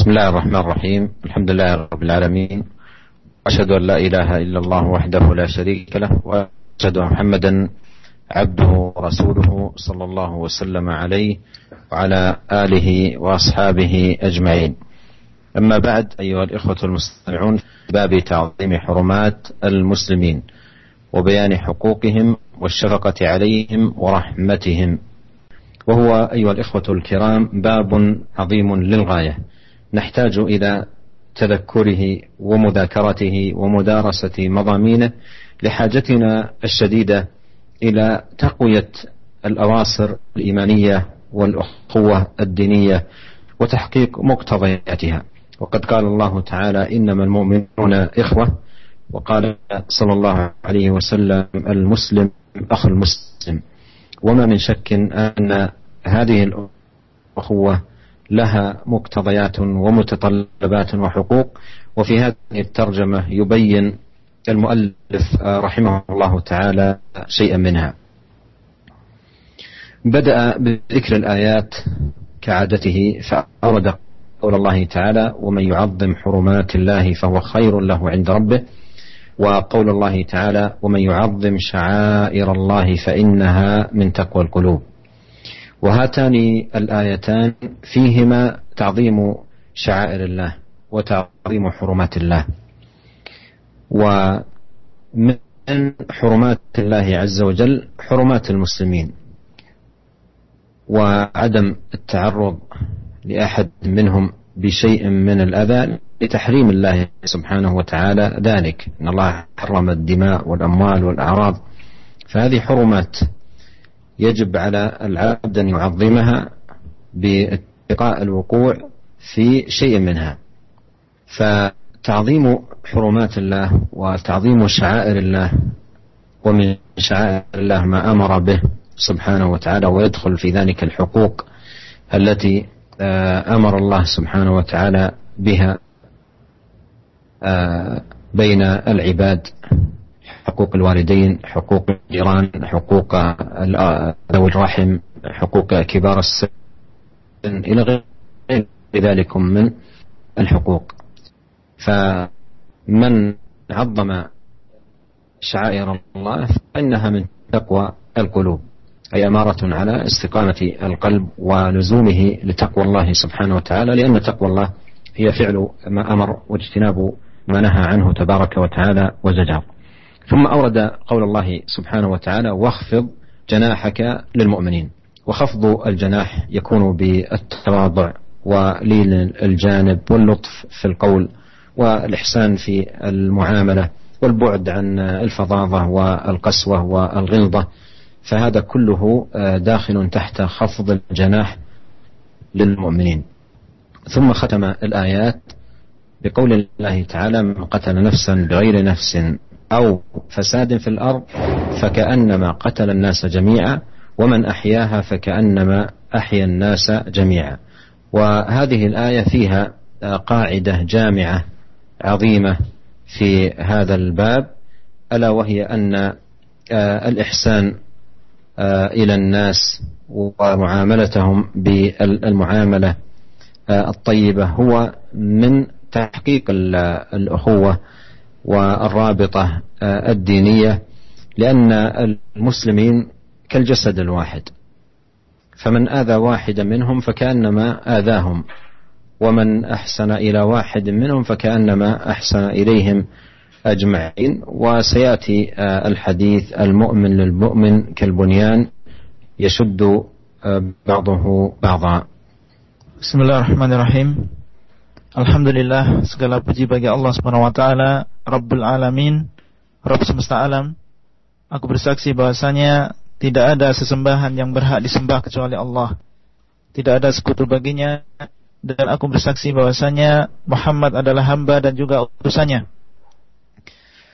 بسم الله الرحمن الرحيم. الحمد لله رب العالمين. أشهد أن لا إله إلا الله وحده لا شريك له وأشهد أن محمدا عبده ورسوله صلى الله وسلم عليه وعلى آله وأصحابه أجمعين. أما بعد أيها الإخوة المستمعون باب تعظيم حرمات المسلمين وبيان حقوقهم والشفقة عليهم ورحمتهم. وهو أيها الإخوة الكرام باب عظيم للغاية. نحتاج إلى تذكره ومذاكرته ومدارسة مضامينه لحاجتنا الشديدة إلى تقوية الأواصر الإيمانية والأخوة الدينية وتحقيق مقتضياتها. وقد قال الله تعالى إنما المؤمنون إخوة. وقال صلى الله عليه وسلم المسلم أخو المسلم. وما من شك أن هذه الأخوة لها مقتضيات ومتطلبات وحقوق. وفي هذه الترجمة يبين المؤلف رحمه الله تعالى شيئا منها. بدأ بذكر الآيات كعادته فأورد قول الله تعالى ومن يعظم حرمات الله فهو خير له عند ربه وقول الله تعالى ومن يعظم شعائر الله فإنها من تقوى القلوب وهاتان الآيتان فيهما تعظيم شعائر الله وتعظيم حرمات الله. ومن حرمات الله عز وجل حرمات المسلمين. وعدم التعرض لأحد منهم بشيء من الأذى لتحريم الله سبحانه وتعالى ذلك. إن الله حرم الدماء والأموال والأعراض. فهذه حرمات يجب على العبد أن يعظمها باتقاء الوقوع في شيء منها. فتعظيم حرمات الله وتعظيم شعائر الله ومن شعائر الله ما أمر به سبحانه وتعالى ويدخل في ذلك الحقوق التي آه، أمر الله سبحانه وتعالى بها آه، بين العباد. حقوق الوالدين حقوق الجيران حقوق ذوي الرحم حقوق كبار السن إلى غير ذلك من الحقوق. فمن عظم شعائر الله فإنها من تقوى القلوب أي أمارة على استقامة القلب ولزومه لتقوى الله سبحانه وتعالى لأن تقوى الله هي فعل ما أمر واجتناب ما نهى عنه تبارك وتعالى وزجر. ثم أورد قول الله سبحانه وتعالى واخفض جناحك للمؤمنين. وخفض الجناح يكون بالتواضع ولين الجانب واللطف في القول والإحسان في المعاملة والبعد عن الفظاظة والقسوة والغلظة. فهذا كله داخل تحت خفض الجناح للمؤمنين. ثم ختم الآيات بقول الله تعالى من قتل نفسا بغير نفس أو فساد في الأرض فكأنما قتل الناس جميعا ومن أحياها فكأنما أحيا الناس جميعا. وهذه الآية فيها قاعدة جامعة عظيمة في هذا الباب ألا وهي أن الإحسان إلى الناس ومعاملتهم بالمعاملة الطيبة هو من تحقيق الأخوة والرابطة آه، الدينية لأن المسلمين كالجسد الواحد. فمن آذى واحدا منهم فكأنما آذاهم ومن أحسن إلى واحد منهم فكأنما أحسن إليهم أجمعين. وسيأتي آه، الحديث المؤمن للمؤمن كالبنيان يشد آه، بعضه بعضا. بسم الله Bismillahirrahmanirrahim. Alhamdulillah segala puji bagi Allah Subhanahu wa taala. Rabbul alamin Rabb semesta alam Aku bersaksi bahwasanya tidak ada sesembahan yang berhak disembah kecuali Allah. Tidak ada sekutu baginya dan aku bersaksi bahwasanya Muhammad adalah hamba dan juga utusannya.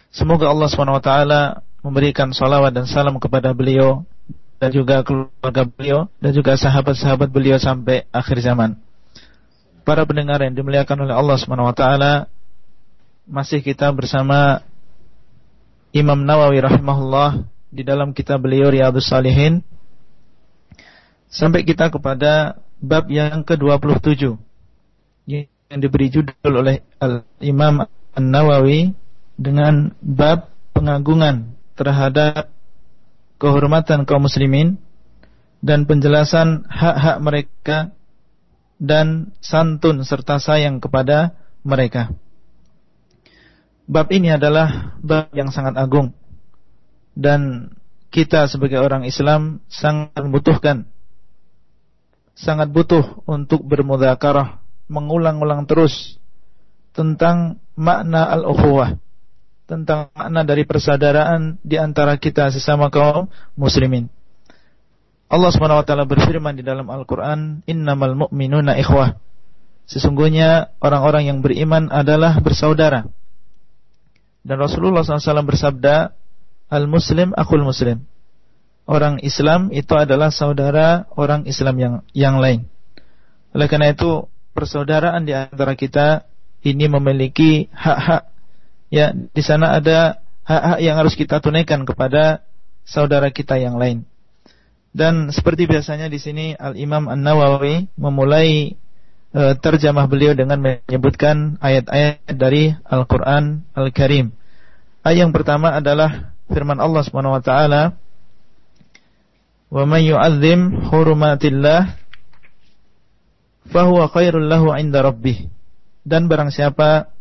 Semoga Allah taala memberikan salawat dan salam kepada beliau dan juga keluarga beliau dan juga sahabat-sahabat beliau sampai akhir zaman. Para pendengar yang dimuliakan oleh Allah taala, masih kita bersama Imam Nawawi rahimahullah di dalam kitab beliau Riyadhus Salihin sampai kita kepada bab yang ke-27 yang diberi judul oleh Al-Imam An-Nawawi dengan bab pengagungan terhadap kehormatan kaum muslimin dan penjelasan hak-hak mereka dan santun serta sayang kepada mereka. Bab ini adalah bab yang sangat agung dan kita sebagai orang Islam sangat membutuhkan sangat butuh untuk bermudzakarah, mengulang-ulang terus tentang makna al-ukhuwah, tentang makna dari persaudaraan di antara kita sesama kaum muslimin. Allah Subhanahu wa taala berfirman di dalam Al-Qur'an, "Innamal mu'minuna ikhwah." Sesungguhnya orang-orang yang beriman adalah bersaudara. Dan Rasulullah SAW bersabda, "Al-muslim akul muslim." Orang Islam itu adalah saudara orang Islam yang yang lain. Oleh karena itu, persaudaraan di antara kita ini memiliki hak-hak. Ya, di sana ada hak-hak yang harus kita tunaikan kepada saudara kita yang lain. Dan seperti biasanya di sini Al Imam An Nawawi memulai e, terjemah beliau dengan menyebutkan ayat-ayat dari Al Quran Al Karim. Ayat yang pertama adalah firman Allah Subhanahu Wa Taala, "Wa man yu'azzim hurumatillah, fahuwa khairul lahu 'inda rabbih." Dan barang siapa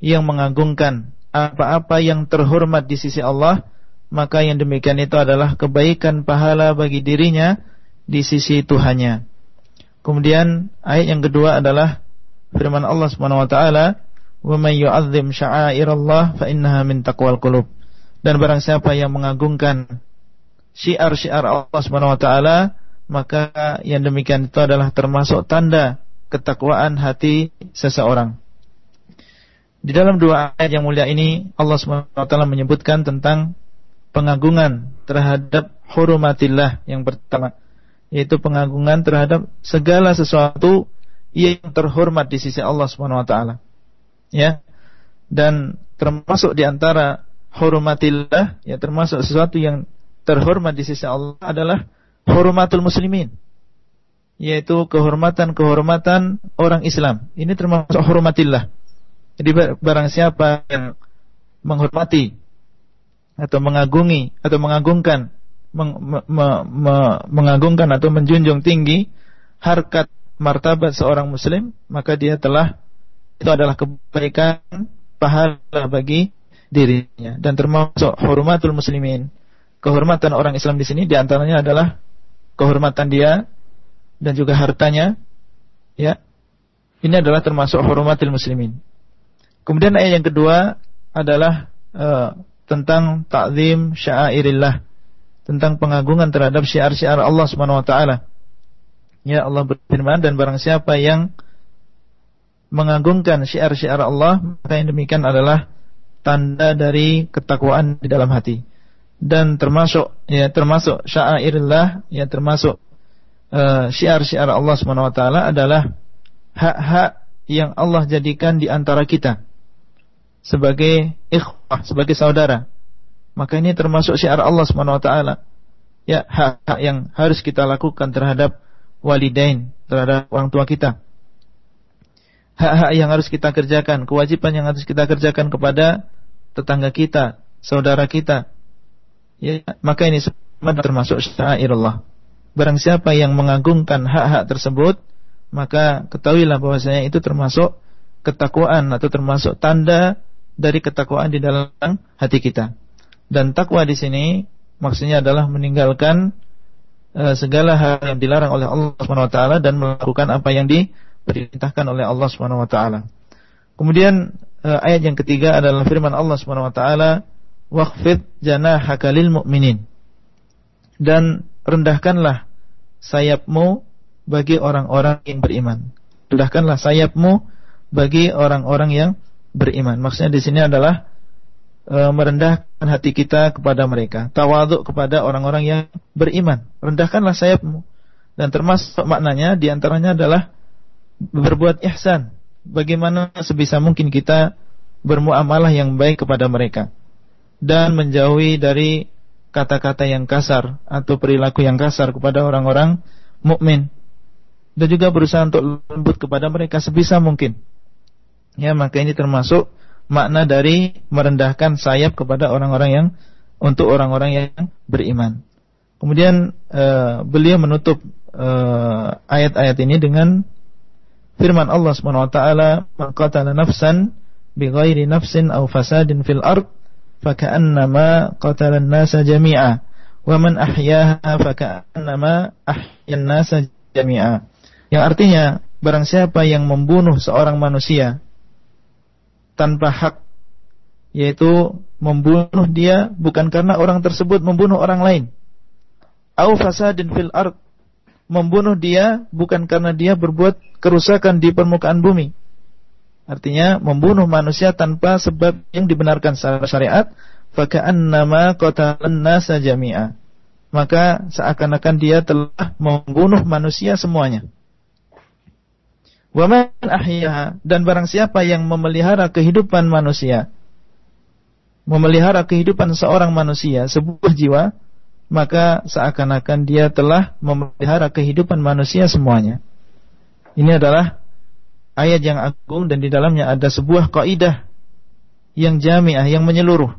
yang mengagungkan apa-apa yang terhormat di sisi Allah, maka yang demikian itu adalah kebaikan pahala bagi dirinya di sisi Tuhannya. Kemudian ayat yang kedua adalah firman Allah Subhanahu wa taala, "Wa may yu'azzim sya'airallah fa innaha min taqwal qulub." Dan barang siapa yang mengagungkan syiar-syiar Allah Subhanahu wa taala, maka yang demikian itu adalah termasuk tanda ketakwaan hati seseorang. Di dalam dua ayat yang mulia ini Allah Subhanahu wa taala menyebutkan tentang pengagungan terhadap hurumatillah yang pertama yaitu pengagungan terhadap segala sesuatu yang terhormat di sisi Allah Subhanahu wa taala. Ya. Dan termasuk di antara hurumatillah ya termasuk sesuatu yang terhormat di sisi Allah adalah hurumatul muslimin yaitu kehormatan-kehormatan orang Islam. Ini termasuk hurumatillah. Jadi barang siapa yang menghormati atau mengagungi atau mengagungkan meng, me, me, mengagungkan atau menjunjung tinggi harkat martabat seorang muslim maka dia telah itu adalah kebaikan pahala bagi dirinya. Dan termasuk hormatul muslimin. Kehormatan orang Islam di sini di antaranya adalah kehormatan dia dan juga hartanya ya. Ini adalah termasuk hormatul muslimin. Kemudian ayat yang kedua adalah uh, tentang takzim syairillah, tentang pengagungan terhadap syiar-syiar Allah Subhanahu wa taala. Ya Allah berfirman dan barang siapa yang mengagungkan syiar-syiar Allah, maka yang demikian adalah tanda dari ketakwaan di dalam hati. Dan termasuk ya termasuk syairillah, ya termasuk uh, syiar-syiar Allah Subhanahu wa taala adalah hak-hak yang Allah jadikan di antara kita sebagai ikhwah, sebagai saudara. Maka ini termasuk syiar Allah Subhanahu wa taala. Ya, hak-hak yang harus kita lakukan terhadap walidain, terhadap orang tua kita. Hak-hak yang harus kita kerjakan, kewajiban yang harus kita kerjakan kepada tetangga kita, saudara kita. Ya, maka ini termasuk syiar Allah. Barang siapa yang mengagungkan hak-hak tersebut, maka ketahuilah bahwasanya itu termasuk ketakwaan atau termasuk tanda dari ketakwaan di dalam hati kita. Dan takwa di sini maksudnya adalah meninggalkan uh, segala hal yang dilarang oleh Allah Subhanahu wa taala dan melakukan apa yang diperintahkan oleh Allah Subhanahu wa taala. Kemudian uh, ayat yang ketiga adalah firman Allah Subhanahu wa taala, "Waqfid janahaka lil mu'minin." Dan rendahkanlah sayapmu bagi orang-orang yang beriman. Rendahkanlah sayapmu bagi orang-orang yang beriman. Maksudnya di sini adalah e, merendahkan hati kita kepada mereka, tawaduk kepada orang-orang yang beriman. Rendahkanlah sayapmu. Dan termasuk maknanya di antaranya adalah berbuat ihsan. Bagaimana sebisa mungkin kita bermuamalah yang baik kepada mereka dan menjauhi dari kata-kata yang kasar atau perilaku yang kasar kepada orang-orang mukmin dan juga berusaha untuk lembut kepada mereka sebisa mungkin Ya, maka ini termasuk makna dari merendahkan sayap kepada orang-orang yang untuk orang-orang yang beriman. Kemudian uh, beliau menutup uh, ayat-ayat ini dengan firman Allah Subhanahu wa taala, "Man qatala nafsan bighairi nafsin aw fasadin fil ard faka'annama qatala an-nasa jami'a wa man ahyaha faka'annama ahya an-nasa jami'a." Yang artinya barang siapa yang membunuh seorang manusia tanpa hak yaitu membunuh dia bukan karena orang tersebut membunuh orang lain. Au fasadin fil ard membunuh dia bukan karena dia berbuat kerusakan di permukaan bumi. Artinya membunuh manusia tanpa sebab yang dibenarkan secara syariat, faka'annama qatalan nasa jami'a. Maka seakan-akan dia telah membunuh manusia semuanya. Wa man dan barang siapa yang memelihara kehidupan manusia, memelihara kehidupan seorang manusia, sebuah jiwa, maka seakan-akan dia telah memelihara kehidupan manusia semuanya. Ini adalah ayat yang agung dan di dalamnya ada sebuah kaidah yang jamiah, yang menyeluruh.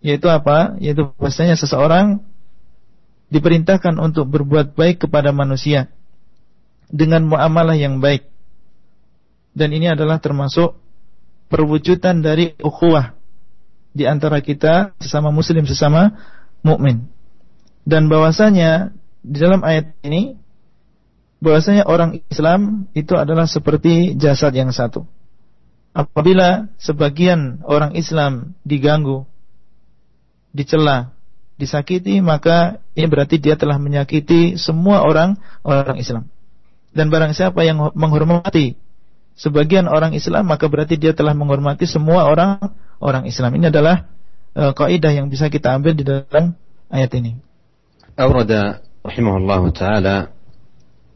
Yaitu apa? Yaitu bahasanya seseorang diperintahkan untuk berbuat baik kepada manusia dengan muamalah yang baik. Dan ini adalah termasuk perwujudan dari ukhuwah di antara kita sesama muslim sesama mukmin dan bahwasanya di dalam ayat ini bahwasanya orang Islam itu adalah seperti jasad yang satu. Apabila sebagian orang Islam diganggu, dicela, disakiti, maka ini berarti dia telah menyakiti semua orang orang Islam. Dan barang siapa yang menghormati sebagian orang Islam, maka berarti dia telah menghormati semua orang orang Islam. Ini adalah uh, kaidah yang bisa kita ambil di dalam ayat ini. أورد رحمه الله تعالى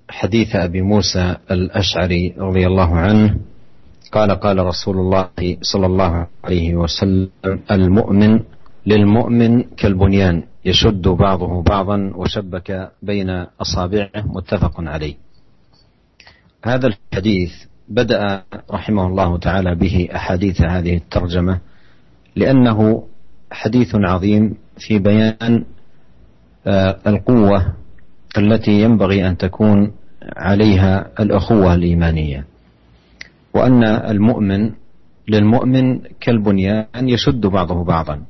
حديث أبي موسى الأشعري رضي الله عنه قال قال رسول الله صلى الله عليه وسلم المؤمن للمؤمن كالبنيان يشد بعضه بعضا وشبك بين أصابعه متفق عليه هذا الحديث بدأ رحمه الله تعالى به أحاديث هذه الترجمة لأنه حديث عظيم في بيان آه، القوة التي ينبغي أن تكون عليها الأخوة الإيمانية. وأن المؤمن للمؤمن كالبنيان يشد بعضه بعضا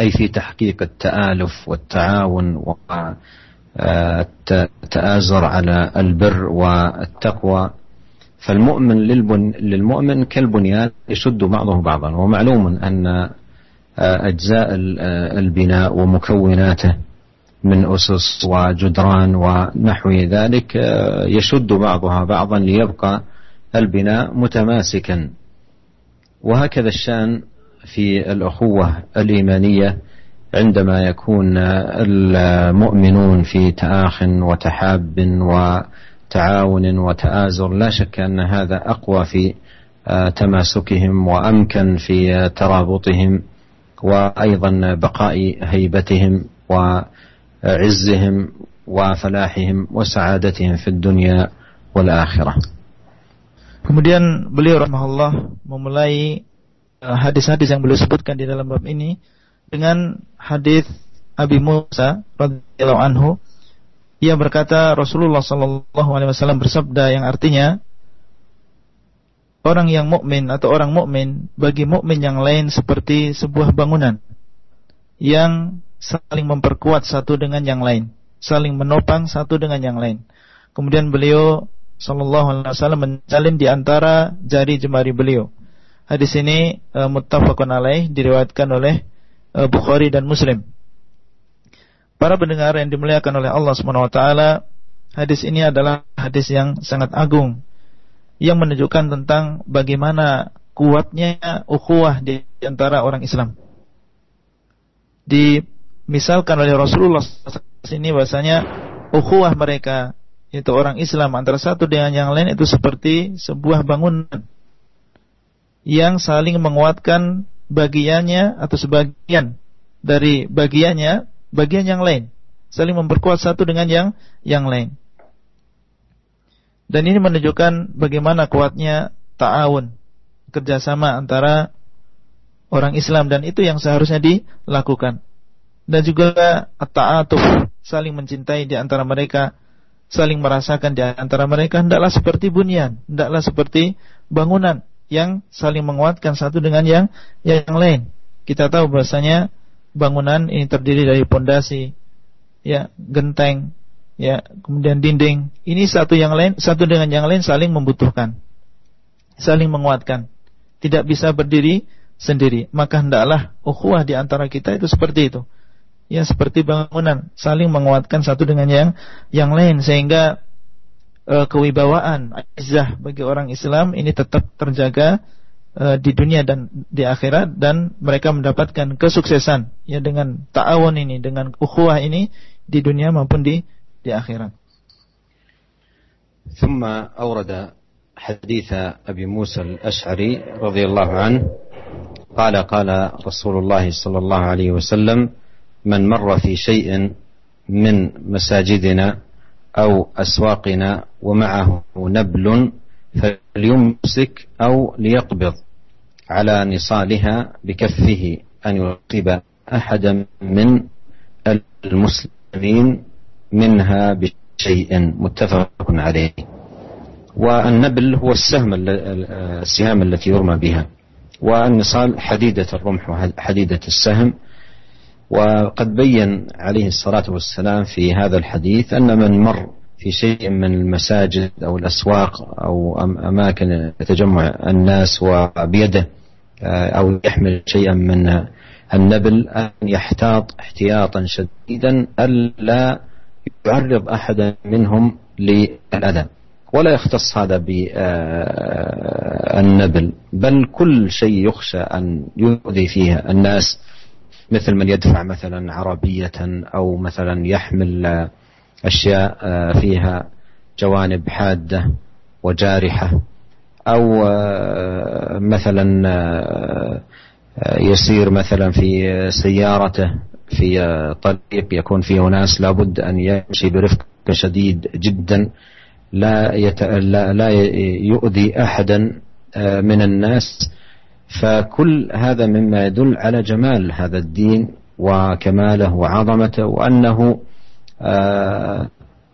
أي في تحقيق التآلف والتعاون والتآزر على البر والتقوى. فالمؤمن للمؤمن كالبنيان يشد بعضه بعضا. ومعلوم أن أجزاء البناء ومكوناته من أسس وجدران ونحو ذلك يشد بعضها بعضا ليبقى البناء متماسكا. وهكذا الشأن في الأخوة الإيمانية عندما يكون المؤمنون في تآخ وتحاب وتعاون وتآزر لا شك أن هذا أقوى في تماسكهم وأمكن في ترابطهم وأيضا بقاء هيبتهم وعزهم وفلاحهم وسعادتهم في الدنيا والآخرة. Kemudian beliau rahimahullah memulai uh, hadis-hadis yang beliau sebutkan di dalam bab ini dengan hadis Abi Musa radhiyallahu anhu ia berkata Rasulullah sallallahu alaihi wasallam bersabda yang artinya orang yang mukmin atau orang mukmin bagi mukmin yang lain seperti sebuah bangunan yang saling memperkuat satu dengan yang lain, saling menopang satu dengan yang lain. Kemudian beliau sallallahu alaihi wasallam menjalin di antara jari jemari beliau. Hadis ini uh, muttafaqun alaih diriwayatkan oleh Bukhari dan Muslim. Para pendengar yang dimuliakan oleh Allah Subhanahu wa taala, hadis ini adalah hadis yang sangat agung yang menunjukkan tentang bagaimana kuatnya ukhuwah di antara orang Islam. Dimisalkan oleh Rasulullah sini bahasanya ukhuwah mereka itu orang Islam antara satu dengan yang lain itu seperti sebuah bangunan yang saling menguatkan bagiannya atau sebagian dari bagiannya bagian yang lain. Saling memperkuat satu dengan yang yang lain. Dan ini menunjukkan bagaimana kuatnya ta'awun, kerjasama antara orang Islam dan itu yang seharusnya dilakukan. Dan juga ta'atuf, saling mencintai di antara mereka, saling merasakan di antara mereka hendaklah seperti bunyan, hendaklah seperti bangunan yang saling menguatkan satu dengan yang yang lain. Kita tahu bahasanya bangunan ini terdiri dari pondasi, ya, genteng, ya, kemudian dinding. Ini satu yang lain, satu dengan yang lain saling membutuhkan. Saling menguatkan. Tidak bisa berdiri sendiri. Maka hendaklah ukhuwah di antara kita itu seperti itu. Ya, seperti bangunan, saling menguatkan satu dengan yang yang lain sehingga uh, kewibawaan izzah bagi orang Islam ini tetap terjaga uh, di dunia dan di akhirat dan mereka mendapatkan kesuksesan ya dengan ta'awun ini dengan ukhuwah ini di dunia maupun di di akhirat. ثم أورد حديث أبي موسى الأشعري رضي الله عنه قال قال رسول الله صلى الله عليه وسلم من مر في شيء من مساجدنا أو أسواقنا ومعه نبل فليمسك أو ليقبض على نصالها بكفه أن يصيب أحدا من المسلمين منها بشيء متفق عليه. والنبل هو السهم السهام التي يرمى بها. والنصال حديدة الرمح وحديدة السهم. وقد بين عليه الصلاة والسلام في هذا الحديث أن من مر في شيء من المساجد أو الأسواق أو أماكن تجمع الناس وبيده آه، أو يحمل شيئا من النبل أن يحتاط احتياطا شديدا ألا يعرض أحدا منهم للأذى. ولا يختص هذا بالنبل بل كل شيء يخشى أن يؤذي فيه الناس. مثل من يدفع مثلا عربية أو مثلا يحمل أشياء فيها جوانب حادة وجارحة أو مثلا يسير مثلا في سيارته في طريق يكون فيه ناس لابد أن يمشي برفق شديد جدا لا, يت... لا, لا يؤذي أحدا من الناس. فكل هذا مما يدل على جمال هذا الدين وكماله وعظمته وأنه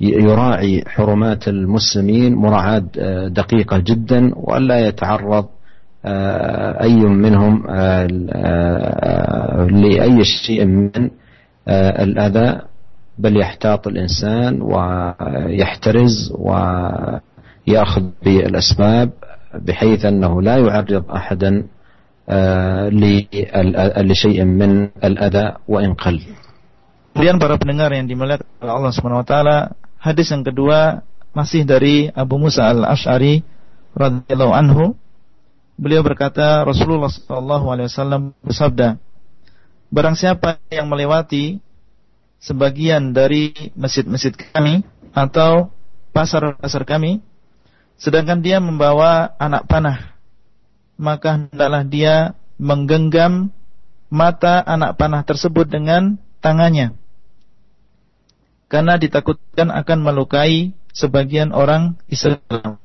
يراعي حرمات المسلمين مراعاة دقيقة جدا وألا يتعرض أي منهم لأي شيء من الأذى بل يحتاط الإنسان ويحترز ويأخذ بالأسباب بحيث أنه لا يعرض أحدا لشيء من الأذى وإن قل Kemudian para pendengar yang dimuliakan oleh Allah Subhanahu wa taala, hadis yang kedua masih dari Abu Musa Al-Asy'ari radhiyallahu anhu. Beliau berkata, Rasulullah sallallahu alaihi wasallam bersabda, Barang siapa yang melewati sebagian dari masjid-masjid kami atau pasar-pasar kami sedangkan dia membawa anak panah maka hendaklah dia menggenggam mata anak panah tersebut dengan tangannya. Karena ditakutkan akan melukai sebagian orang Islam.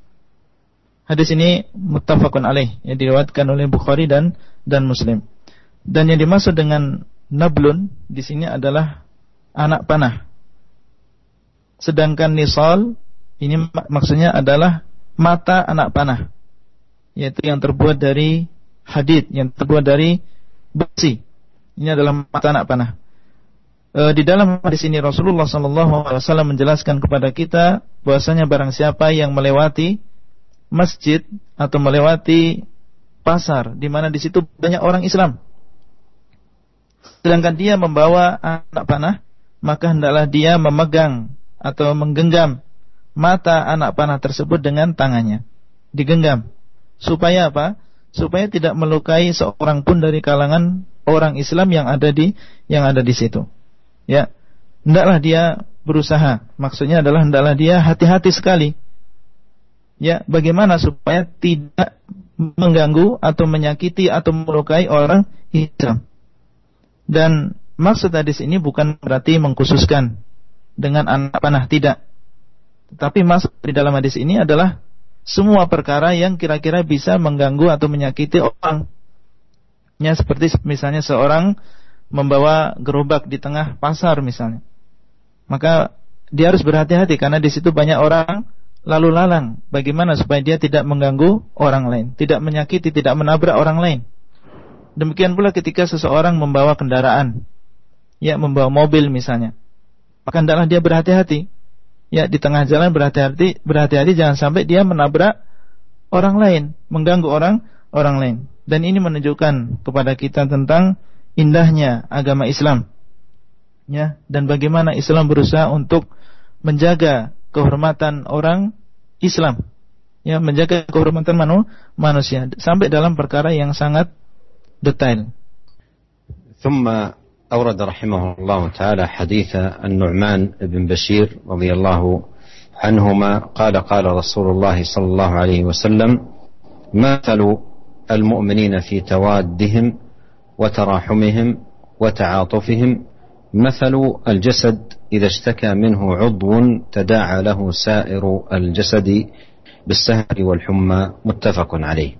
Hadis ini muttafaqun alaih yang diriwayatkan oleh Bukhari dan dan Muslim. Dan yang dimaksud dengan nablun di sini adalah anak panah. Sedangkan nisal ini maksudnya adalah mata anak panah yaitu yang terbuat dari hadid, yang terbuat dari besi. Ini adalah mata anak panah. E, di dalam hadis ini Rasulullah SAW menjelaskan kepada kita bahwasanya barang siapa yang melewati masjid atau melewati pasar di mana di situ banyak orang Islam, sedangkan dia membawa anak panah, maka hendaklah dia memegang atau menggenggam mata anak panah tersebut dengan tangannya, digenggam. Supaya apa? Supaya tidak melukai seorang pun dari kalangan orang Islam yang ada di yang ada di situ. Ya. Hendaklah dia berusaha. Maksudnya adalah hendaklah dia hati-hati sekali. Ya, bagaimana supaya tidak mengganggu atau menyakiti atau melukai orang Islam. Dan maksud hadis ini bukan berarti mengkhususkan dengan anak panah tidak. Tetapi maksud di dalam hadis ini adalah semua perkara yang kira-kira bisa mengganggu atau menyakiti orang. Ya seperti misalnya seorang membawa gerobak di tengah pasar misalnya. Maka dia harus berhati-hati karena di situ banyak orang lalu lalang. Bagaimana supaya dia tidak mengganggu orang lain, tidak menyakiti, tidak menabrak orang lain. Demikian pula ketika seseorang membawa kendaraan, ya membawa mobil misalnya, maka hendaklah dia berhati-hati. Ya di tengah jalan berhati-hati, berhati-hati jangan sampai dia menabrak orang lain, mengganggu orang orang lain. Dan ini menunjukkan kepada kita tentang indahnya agama Islam. Ya, dan bagaimana Islam berusaha untuk menjaga kehormatan orang Islam. Ya, menjaga kehormatan manu, manusia sampai dalam perkara yang sangat detail. ثم أورد رحمه الله تعالى حديث النعمان بن بشير رضي الله عنهما قال قال رسول الله صلى الله عليه وسلم مثل المؤمنين في توادهم وتراحمهم وتعاطفهم مثل الجسد إذا اشتكى منه عضو تداعى له سائر الجسد بالسهر والحمى متفق عليه.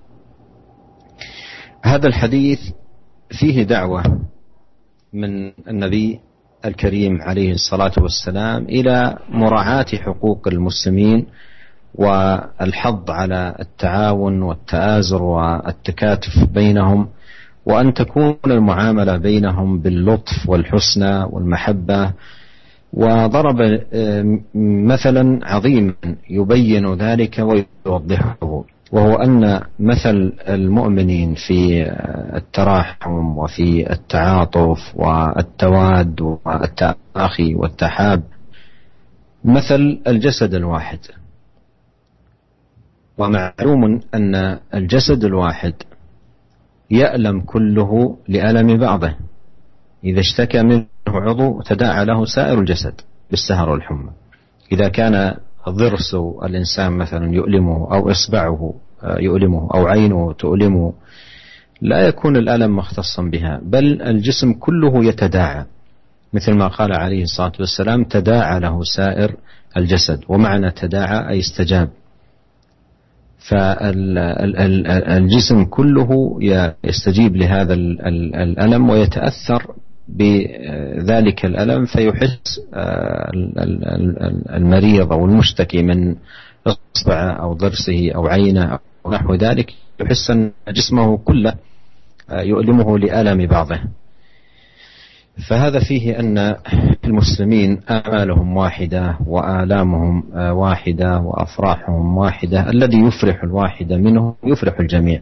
هذا الحديث فيه دعوة من النبي الكريم عليه الصلاة والسلام إلى مراعاة حقوق المسلمين والحض على التعاون والتآزر والتكاتف بينهم وأن تكون المعاملة بينهم باللطف والحسنى والمحبة. وضرب آه، مثلا عظيما يبين ذلك ويوضحه. وهو أن مثل المؤمنين في التراحم وفي التعاطف والتواد والتآخي والتحاب مثل الجسد الواحد. ومعلوم أن الجسد الواحد يألم كله لألم بعضه. إذا اشتكى منه عضو تداعى له سائر الجسد بالسهر والحمى. إذا كان ضرس الإنسان مثلا يؤلمه أو إصبعه آه، يؤلمه أو عينه تؤلمه لا يكون الألم مختصا بها بل الجسم كله يتداعى. مثل ما قال عليه الصلاة والسلام تداعى له سائر الجسد ومعنى تداعى أي استجاب. فالجسم كله يستجيب لهذا الألم ويتأثر بذلك الألم فيحس آه، المريض أو المشتكي من إصبعه أو ضرسه أو عينه أو نحو ذلك يحس أن جسمه كله آه، يؤلمه لألم بعضه. فهذا فيه أن المسلمين آمالهم واحدة وآلامهم آه، واحدة وأفراحهم واحدة الذي يفرح الواحد منهم يفرح الجميع.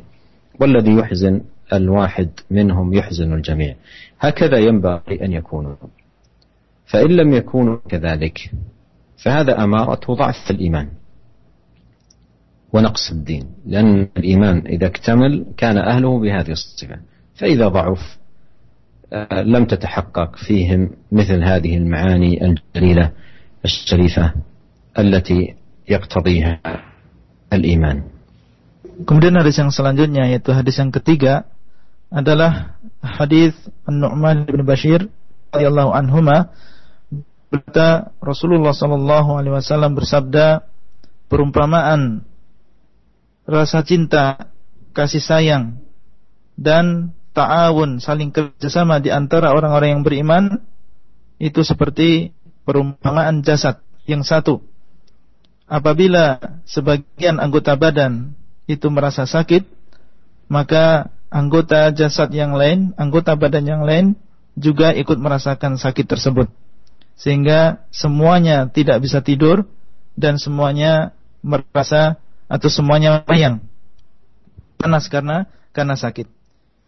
والذي يحزن الواحد منهم يحزن الجميع. هكذا ينبغي أن يكونوا. فإن لم يكونوا كذلك فهذا أمارة ضعف الإيمان ونقص الدين. لأن الإيمان إذا اكتمل كان أهله بهذه الصفة. فإذا ضعف آه، لم تتحقق فيهم مثل هذه المعاني الجليلة الشريفة التي يقتضيها الإيمان. Kemudian hadis yang selanjutnya yaitu hadis yang ketiga adalah hadis An-Nu'man bin Bashir radhiyallahu anhuma berkata Rasulullah sallallahu alaihi wasallam bersabda perumpamaan rasa cinta, kasih sayang dan ta'awun saling kerjasama di antara orang-orang yang beriman itu seperti perumpamaan jasad yang satu. Apabila sebagian anggota badan itu merasa sakit, maka anggota jasad yang lain, anggota badan yang lain juga ikut merasakan sakit tersebut. Sehingga semuanya tidak bisa tidur dan semuanya merasa atau semuanya mayang. Panas karena karena sakit.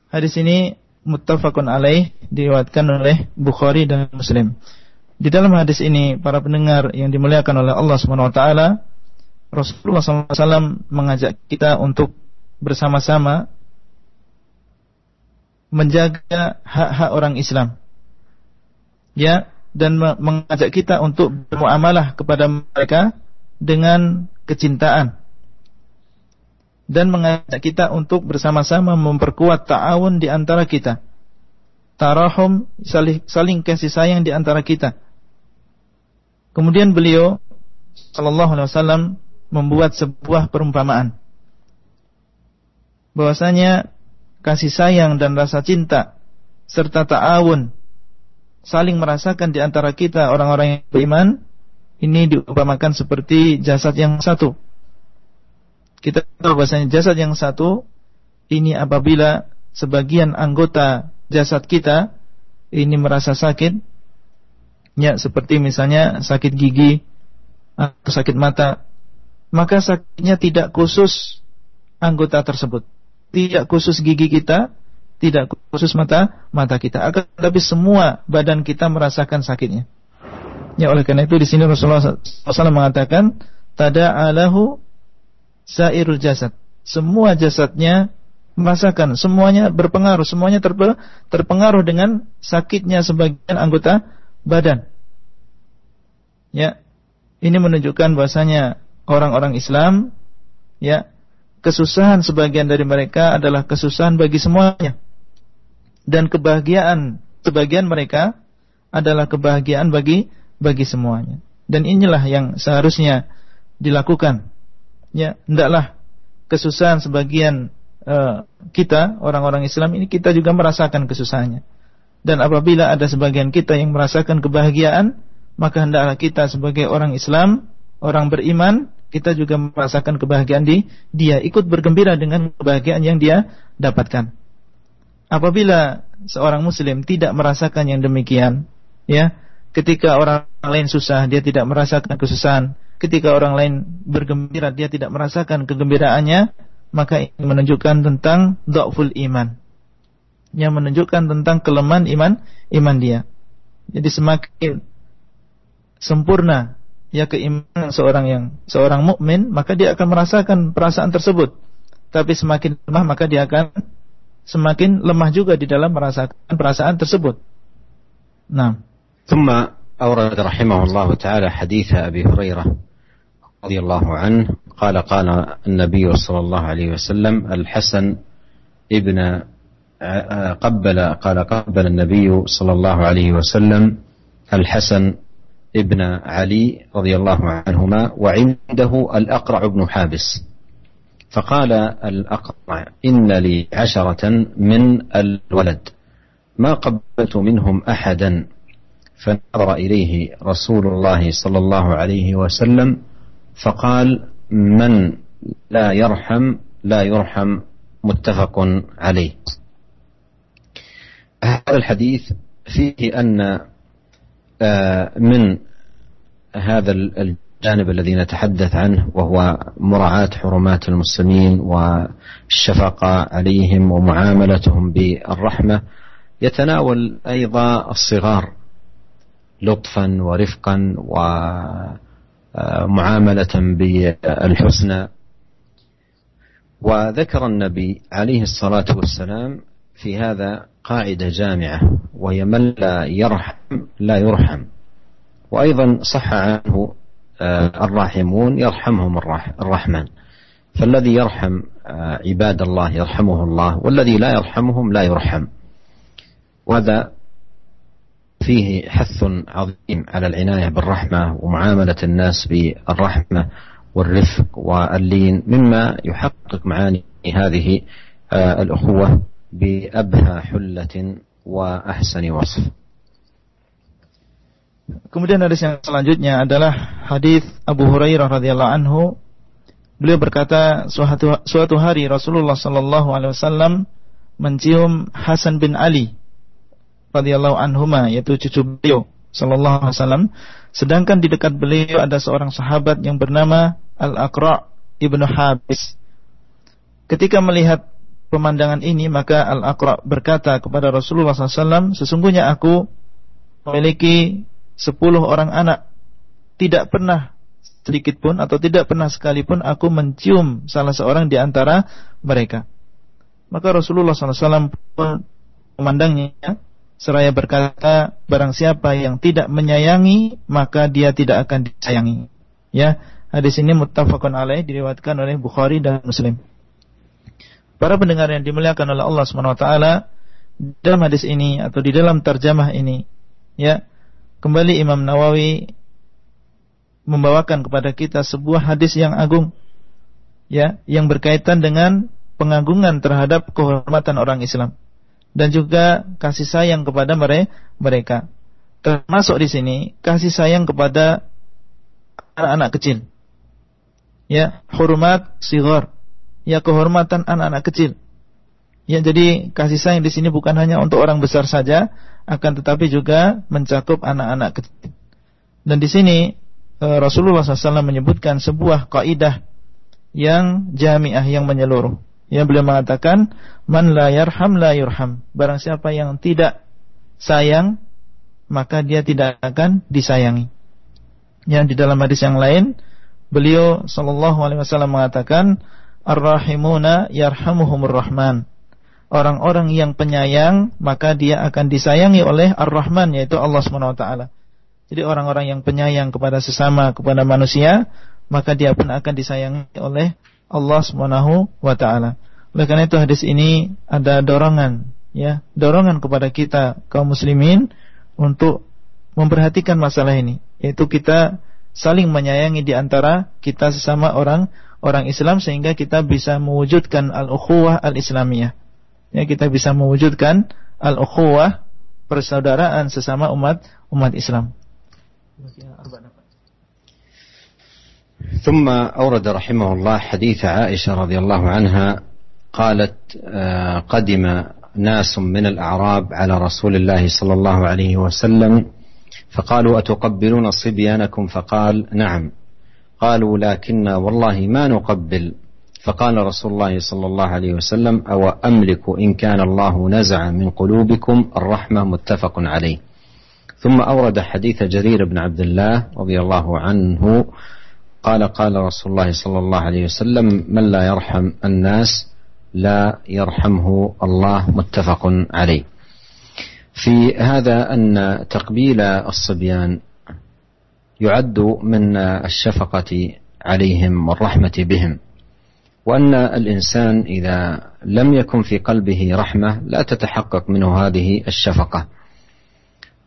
Hadis ini muttafaqun alaih diriwayatkan oleh Bukhari dan Muslim. Di dalam hadis ini para pendengar yang dimuliakan oleh Allah taala Rasulullah SAW mengajak kita untuk bersama-sama menjaga hak-hak orang Islam. Ya, dan mengajak kita untuk bermuamalah kepada mereka dengan kecintaan. Dan mengajak kita untuk bersama-sama memperkuat ta'awun di antara kita. Tarahum saling, saling kasih sayang di antara kita. Kemudian beliau sallallahu alaihi wasallam membuat sebuah perumpamaan bahwasanya kasih sayang dan rasa cinta serta ta'awun saling merasakan di antara kita orang-orang yang beriman ini diumpamakan seperti jasad yang satu. Kita tahu bahwasanya jasad yang satu ini apabila sebagian anggota jasad kita ini merasa sakit ya seperti misalnya sakit gigi atau sakit mata maka sakitnya tidak khusus anggota tersebut tidak khusus gigi kita, tidak khusus mata mata kita, akan tapi semua badan kita merasakan sakitnya. Ya oleh karena itu di sini Rasulullah SAW mengatakan tada alahu sairul jasad. Semua jasadnya merasakan, semuanya berpengaruh, semuanya terpengaruh dengan sakitnya sebagian anggota badan. Ya, ini menunjukkan bahwasanya orang-orang Islam ya kesusahan sebagian dari mereka adalah kesusahan bagi semuanya. Dan kebahagiaan sebagian mereka adalah kebahagiaan bagi bagi semuanya. Dan inilah yang seharusnya dilakukan. Ya, hendaklah kesusahan sebagian uh, kita orang-orang Islam ini kita juga merasakan kesusahannya. Dan apabila ada sebagian kita yang merasakan kebahagiaan, maka hendaklah kita sebagai orang Islam, orang beriman kita juga merasakan kebahagiaan di dia, ikut bergembira dengan kebahagiaan yang dia dapatkan. Apabila seorang muslim tidak merasakan yang demikian, ya, ketika orang lain susah dia tidak merasakan kesusahan, ketika orang lain bergembira dia tidak merasakan kegembiraannya, maka ini menunjukkan tentang dhaful iman. Yang menunjukkan tentang kelemahan iman iman dia. Jadi semakin sempurna ya keimanan seorang yang seorang mukmin maka dia akan merasakan perasaan tersebut tapi semakin lemah maka dia akan semakin lemah juga di dalam merasakan perasaan tersebut nah ثم أورد رحمه الله تعالى حديث أبي هريرة رضي الله عنه قال قال النبي صلى الله عليه وسلم الحسن ابن قبل قال قبل النبي صلى الله عليه وسلم الحسن ابن علي رضي الله عنهما وعنده الأقرع بن حابس. فقال الأقرع إن لي عشرة من الولد. ما قبلت منهم أحدا. فنظر إليه رسول الله صلى الله عليه وسلم فقال من لا يرحم لا يرحم. متفق عليه. هذا الحديث فيه أن من هذا الجانب الذي نتحدث عنه وهو مراعاة حرمات المسلمين والشفقة عليهم ومعاملتهم بالرحمة يتناول أيضا الصغار لطفا ورفقا ومعاملة بالحسنى. وذكر النبي عليه الصلاة والسلام في هذا قاعدة جامعة وهي من لا يرحم لا يرحم. وأيضا صح عنه آه، الراحمون يرحمهم الرحمن. فالذي يرحم آه، عباد الله يرحمه الله والذي لا يرحمهم لا يرحم. وهذا فيه حث عظيم على العناية بالرحمة ومعاملة الناس بالرحمة والرفق واللين مما يحقق معاني هذه آه، الأخوة. بأبهى حلة وأحسن وصف Kemudian hadis yang selanjutnya adalah hadis Abu Hurairah radhiyallahu anhu. Beliau berkata, suatu, suatu hari Rasulullah sallallahu alaihi wasallam mencium Hasan bin Ali radhiyallahu anhuma yaitu cucu beliau sallallahu alaihi wasallam sedangkan di dekat beliau ada seorang sahabat yang bernama Al-Aqra ibnu Habis. Ketika melihat pemandangan ini maka Al-Aqra berkata kepada Rasulullah SAW, sesungguhnya aku memiliki sepuluh orang anak tidak pernah sedikit pun atau tidak pernah sekalipun aku mencium salah seorang di antara mereka. Maka Rasulullah SAW pun memandangnya seraya berkata barang siapa yang tidak menyayangi maka dia tidak akan disayangi. Ya, hadis ini muttafaqun alaih diriwayatkan oleh Bukhari dan Muslim. Para pendengar yang dimuliakan oleh Allah Subhanahu wa taala dalam hadis ini atau di dalam terjemah ini ya Kembali Imam Nawawi membawakan kepada kita sebuah hadis yang agung ya yang berkaitan dengan pengagungan terhadap kehormatan orang Islam dan juga kasih sayang kepada mereka. Termasuk di sini kasih sayang kepada anak-anak kecil. Ya, hormat sigar. Ya, kehormatan anak-anak kecil. Ya, jadi kasih sayang di sini bukan hanya untuk orang besar saja, akan tetapi juga mencakup anak-anak kecil. Dan di sini eh, Rasulullah SAW menyebutkan sebuah kaidah yang jamiah yang menyeluruh. Yang beliau mengatakan, "Man la yarham la yurham." Barang siapa yang tidak sayang, maka dia tidak akan disayangi. Yang di dalam hadis yang lain, beliau sallallahu alaihi wasallam mengatakan, "Ar-rahimuna yarhamuhumur rahman." Orang-orang yang penyayang, maka dia akan disayangi oleh Ar-Rahman yaitu Allah taala. Jadi orang-orang yang penyayang kepada sesama, kepada manusia, maka dia pun akan disayangi oleh Allah taala. Oleh karena itu hadis ini ada dorongan ya, dorongan kepada kita kaum muslimin untuk memperhatikan masalah ini, yaitu kita saling menyayangi di antara kita sesama orang orang Islam sehingga kita bisa mewujudkan al-ukhuwah al-islamiyah. Ya, kita bisa mewujudkan al-ukhuwah persaudaraan sesama umat umat Islam. ثم أورد رحمه الله حديث عائشة رضي الله عنها قالت آه، قدم ناس من الأعراب على رسول الله صلى الله عليه وسلم فقالوا أتقبلون صبيانكم فقال نعم قالوا لكن والله ما نقبل. فقال رسول الله صلى الله عليه وسلم أو أملك إن كان الله نزع من قلوبكم الرحمة متفق عليه. ثم أورد حديث جرير بن عبد الله رضي الله عنه قال قال رسول الله صلى الله عليه وسلم من لا يرحم الناس لا يرحمه الله متفق عليه. في هذا أن تقبيل الصبيان يعد من الشفقة عليهم والرحمة بهم. وأن الإنسان إذا لم يكن في قلبه رحمة لا تتحقق منه هذه الشفقة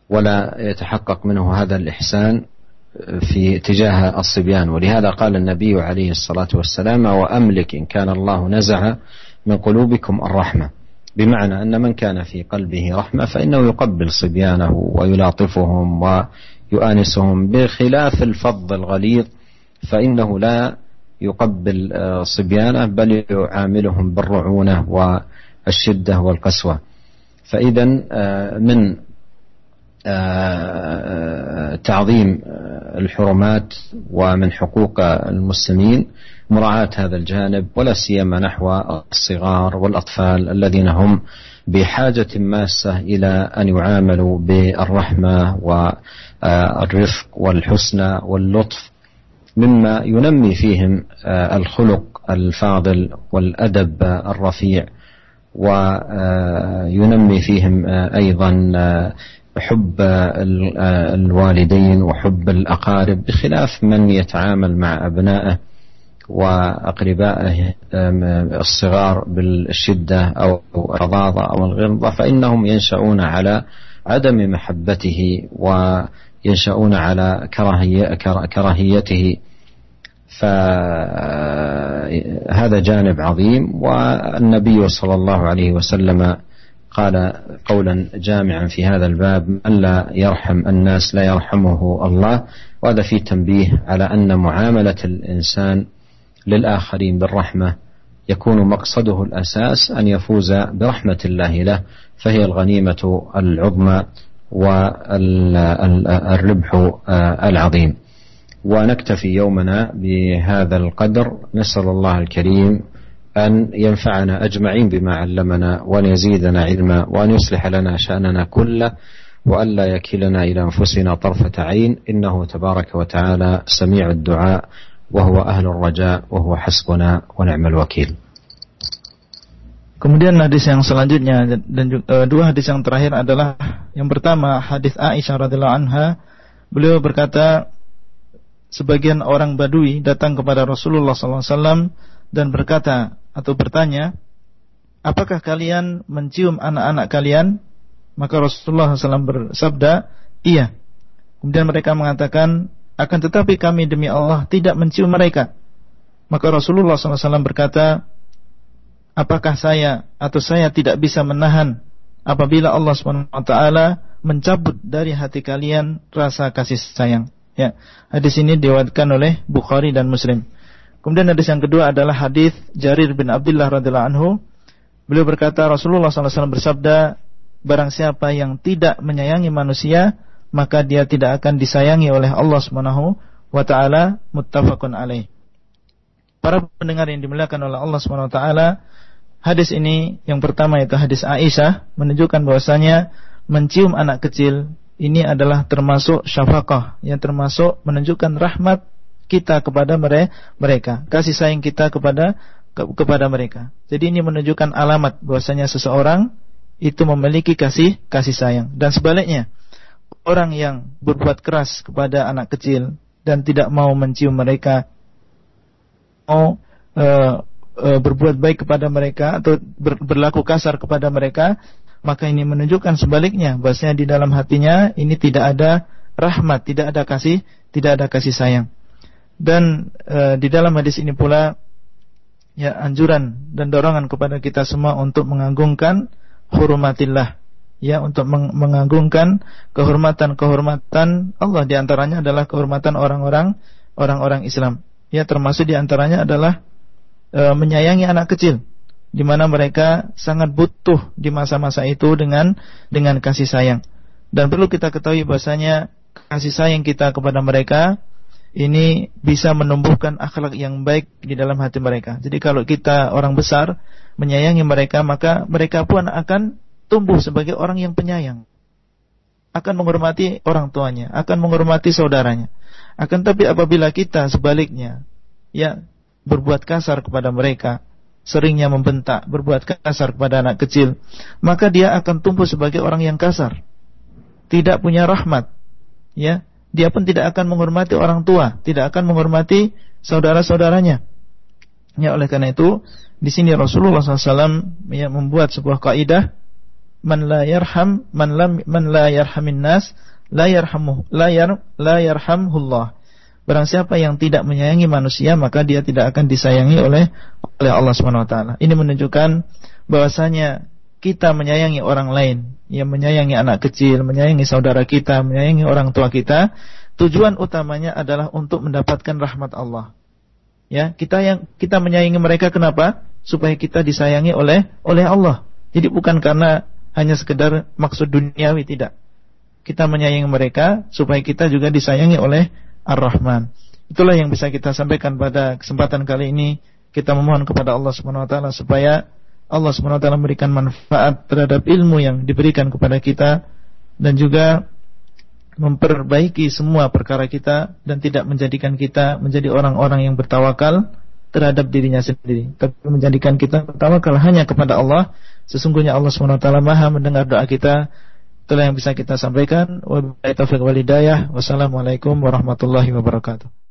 ولا يتحقق منه هذا الإحسان في تجاه الصبيان. ولهذا قال النبي عليه الصلاة والسلام وأملك إن كان الله نزع من قلوبكم الرحمة بمعنى أن من كان في قلبه رحمة فإنه يقبل صبيانه ويلاطفهم ويؤانسهم بخلاف الفظ الغليظ فإنه لا يقبل صبيانه بل يعاملهم بالرعونة والشدة والقسوة. فإذا من تعظيم الحرمات ومن حقوق المسلمين مراعاة هذا الجانب ولا سيما نحو الصغار والأطفال الذين هم بحاجة ماسة إلى أن يعاملوا بالرحمة والرفق والحسنى واللطف مما ينمي فيهم الخلق الفاضل والأدب الرفيع وينمي فيهم أيضا حب الوالدين وحب الأقارب بخلاف من يتعامل مع أبنائه وأقربائه الصغار بالشدة أو الرضاضة أو الغلظة فإنهم ينشأون على عدم محبته وينشأون على كراهيته. فهذا جانب عظيم. والنبي صلى الله عليه وسلم قال قولا جامعا في هذا الباب من لا يرحم الناس لا يرحمه الله. وهذا فيه تنبيه على أن معاملة الإنسان للآخرين بالرحمة يكون مقصده الأساس أن يفوز برحمة الله له فهي الغنيمة العظمى. والربح العظيم. ونكتفي يومنا بهذا القدر. نسأل الله الكريم أن ينفعنا أجمعين بما علمنا وأن يزيدنا علما وأن يصلح لنا شأننا كله وأن لا يكلنا إلى أنفسنا طرفة عين. إنه تبارك وتعالى سميع الدعاء وهو أهل الرجاء وهو حسبنا ونعم الوكيل. Kemudian hadis yang selanjutnya dan juga, uh, dua hadis yang terakhir adalah yang pertama hadis Aisyah radhiallahu anha beliau berkata sebagian orang Badui datang kepada Rasulullah SAW dan berkata atau bertanya, apakah kalian mencium anak-anak kalian? Maka Rasulullah SAW bersabda, iya. Kemudian mereka mengatakan, akan tetapi kami demi Allah tidak mencium mereka. Maka Rasulullah SAW berkata, apakah saya atau saya tidak bisa menahan apabila Allah SWT mencabut dari hati kalian rasa kasih sayang. Ya, hadis ini diwatkan oleh Bukhari dan Muslim. Kemudian hadis yang kedua adalah hadis Jarir bin Abdullah radhiyallahu anhu. Beliau berkata Rasulullah SAW bersabda, barang siapa yang tidak menyayangi manusia, maka dia tidak akan disayangi oleh Allah Subhanahu wa taala muttafaqun alaih. Para pendengar yang dimuliakan oleh Allah Subhanahu wa taala, Hadis ini yang pertama itu hadis Aisyah menunjukkan bahwasanya mencium anak kecil ini adalah termasuk syafaqah yang termasuk menunjukkan rahmat kita kepada mereka, kasih sayang kita kepada ke, kepada mereka. Jadi ini menunjukkan alamat bahwasanya seseorang itu memiliki kasih kasih sayang dan sebaliknya orang yang berbuat keras kepada anak kecil dan tidak mau mencium mereka mau uh, e, berbuat baik kepada mereka atau ber, berlaku kasar kepada mereka, maka ini menunjukkan sebaliknya bahwasanya di dalam hatinya ini tidak ada rahmat, tidak ada kasih, tidak ada kasih sayang. Dan e, di dalam hadis ini pula ya anjuran dan dorongan kepada kita semua untuk mengagungkan hurumatillah ya untuk meng mengagungkan kehormatan-kehormatan Allah di antaranya adalah kehormatan orang-orang orang-orang Islam. Ya termasuk di antaranya adalah e, menyayangi anak kecil di mana mereka sangat butuh di masa-masa itu dengan dengan kasih sayang. Dan perlu kita ketahui bahasanya kasih sayang kita kepada mereka ini bisa menumbuhkan akhlak yang baik di dalam hati mereka. Jadi kalau kita orang besar menyayangi mereka, maka mereka pun akan tumbuh sebagai orang yang penyayang. Akan menghormati orang tuanya, akan menghormati saudaranya. Akan tapi apabila kita sebaliknya, ya berbuat kasar kepada mereka, seringnya membentak, berbuat kasar kepada anak kecil, maka dia akan tumbuh sebagai orang yang kasar. Tidak punya rahmat. Ya, dia pun tidak akan menghormati orang tua, tidak akan menghormati saudara-saudaranya. Ya, oleh karena itu, di sini Rasulullah SAW ya, membuat sebuah kaidah man la yarham man lam man la yarhamin nas la yarhamu la yar la yarhamhullah Barang siapa yang tidak menyayangi manusia maka dia tidak akan disayangi oleh oleh Allah taala. Ini menunjukkan bahwasanya kita menyayangi orang lain, yang menyayangi anak kecil, menyayangi saudara kita, menyayangi orang tua kita, tujuan utamanya adalah untuk mendapatkan rahmat Allah. Ya, kita yang kita menyayangi mereka kenapa? Supaya kita disayangi oleh oleh Allah. Jadi bukan karena hanya sekedar maksud duniawi tidak. Kita menyayangi mereka supaya kita juga disayangi oleh Ar-Rahman. Itulah yang bisa kita sampaikan pada kesempatan kali ini. Kita memohon kepada Allah Subhanahu wa taala supaya Allah Subhanahu wa taala memberikan manfaat terhadap ilmu yang diberikan kepada kita dan juga memperbaiki semua perkara kita dan tidak menjadikan kita menjadi orang-orang yang bertawakal terhadap dirinya sendiri, tapi menjadikan kita bertawakal hanya kepada Allah. Sesungguhnya Allah Subhanahu wa taala Maha mendengar doa kita Itulah yang bisa kita sampaikan. Wabillahi taufiq wal hidayah. Wassalamualaikum warahmatullahi wabarakatuh.